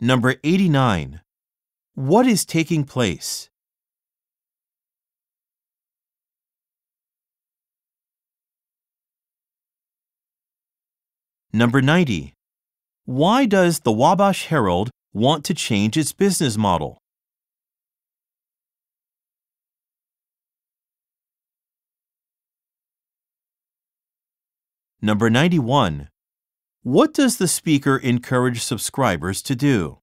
Number 89. What is taking place? Number 90. Why does the Wabash Herald want to change its business model? Number 91. What does the speaker encourage subscribers to do?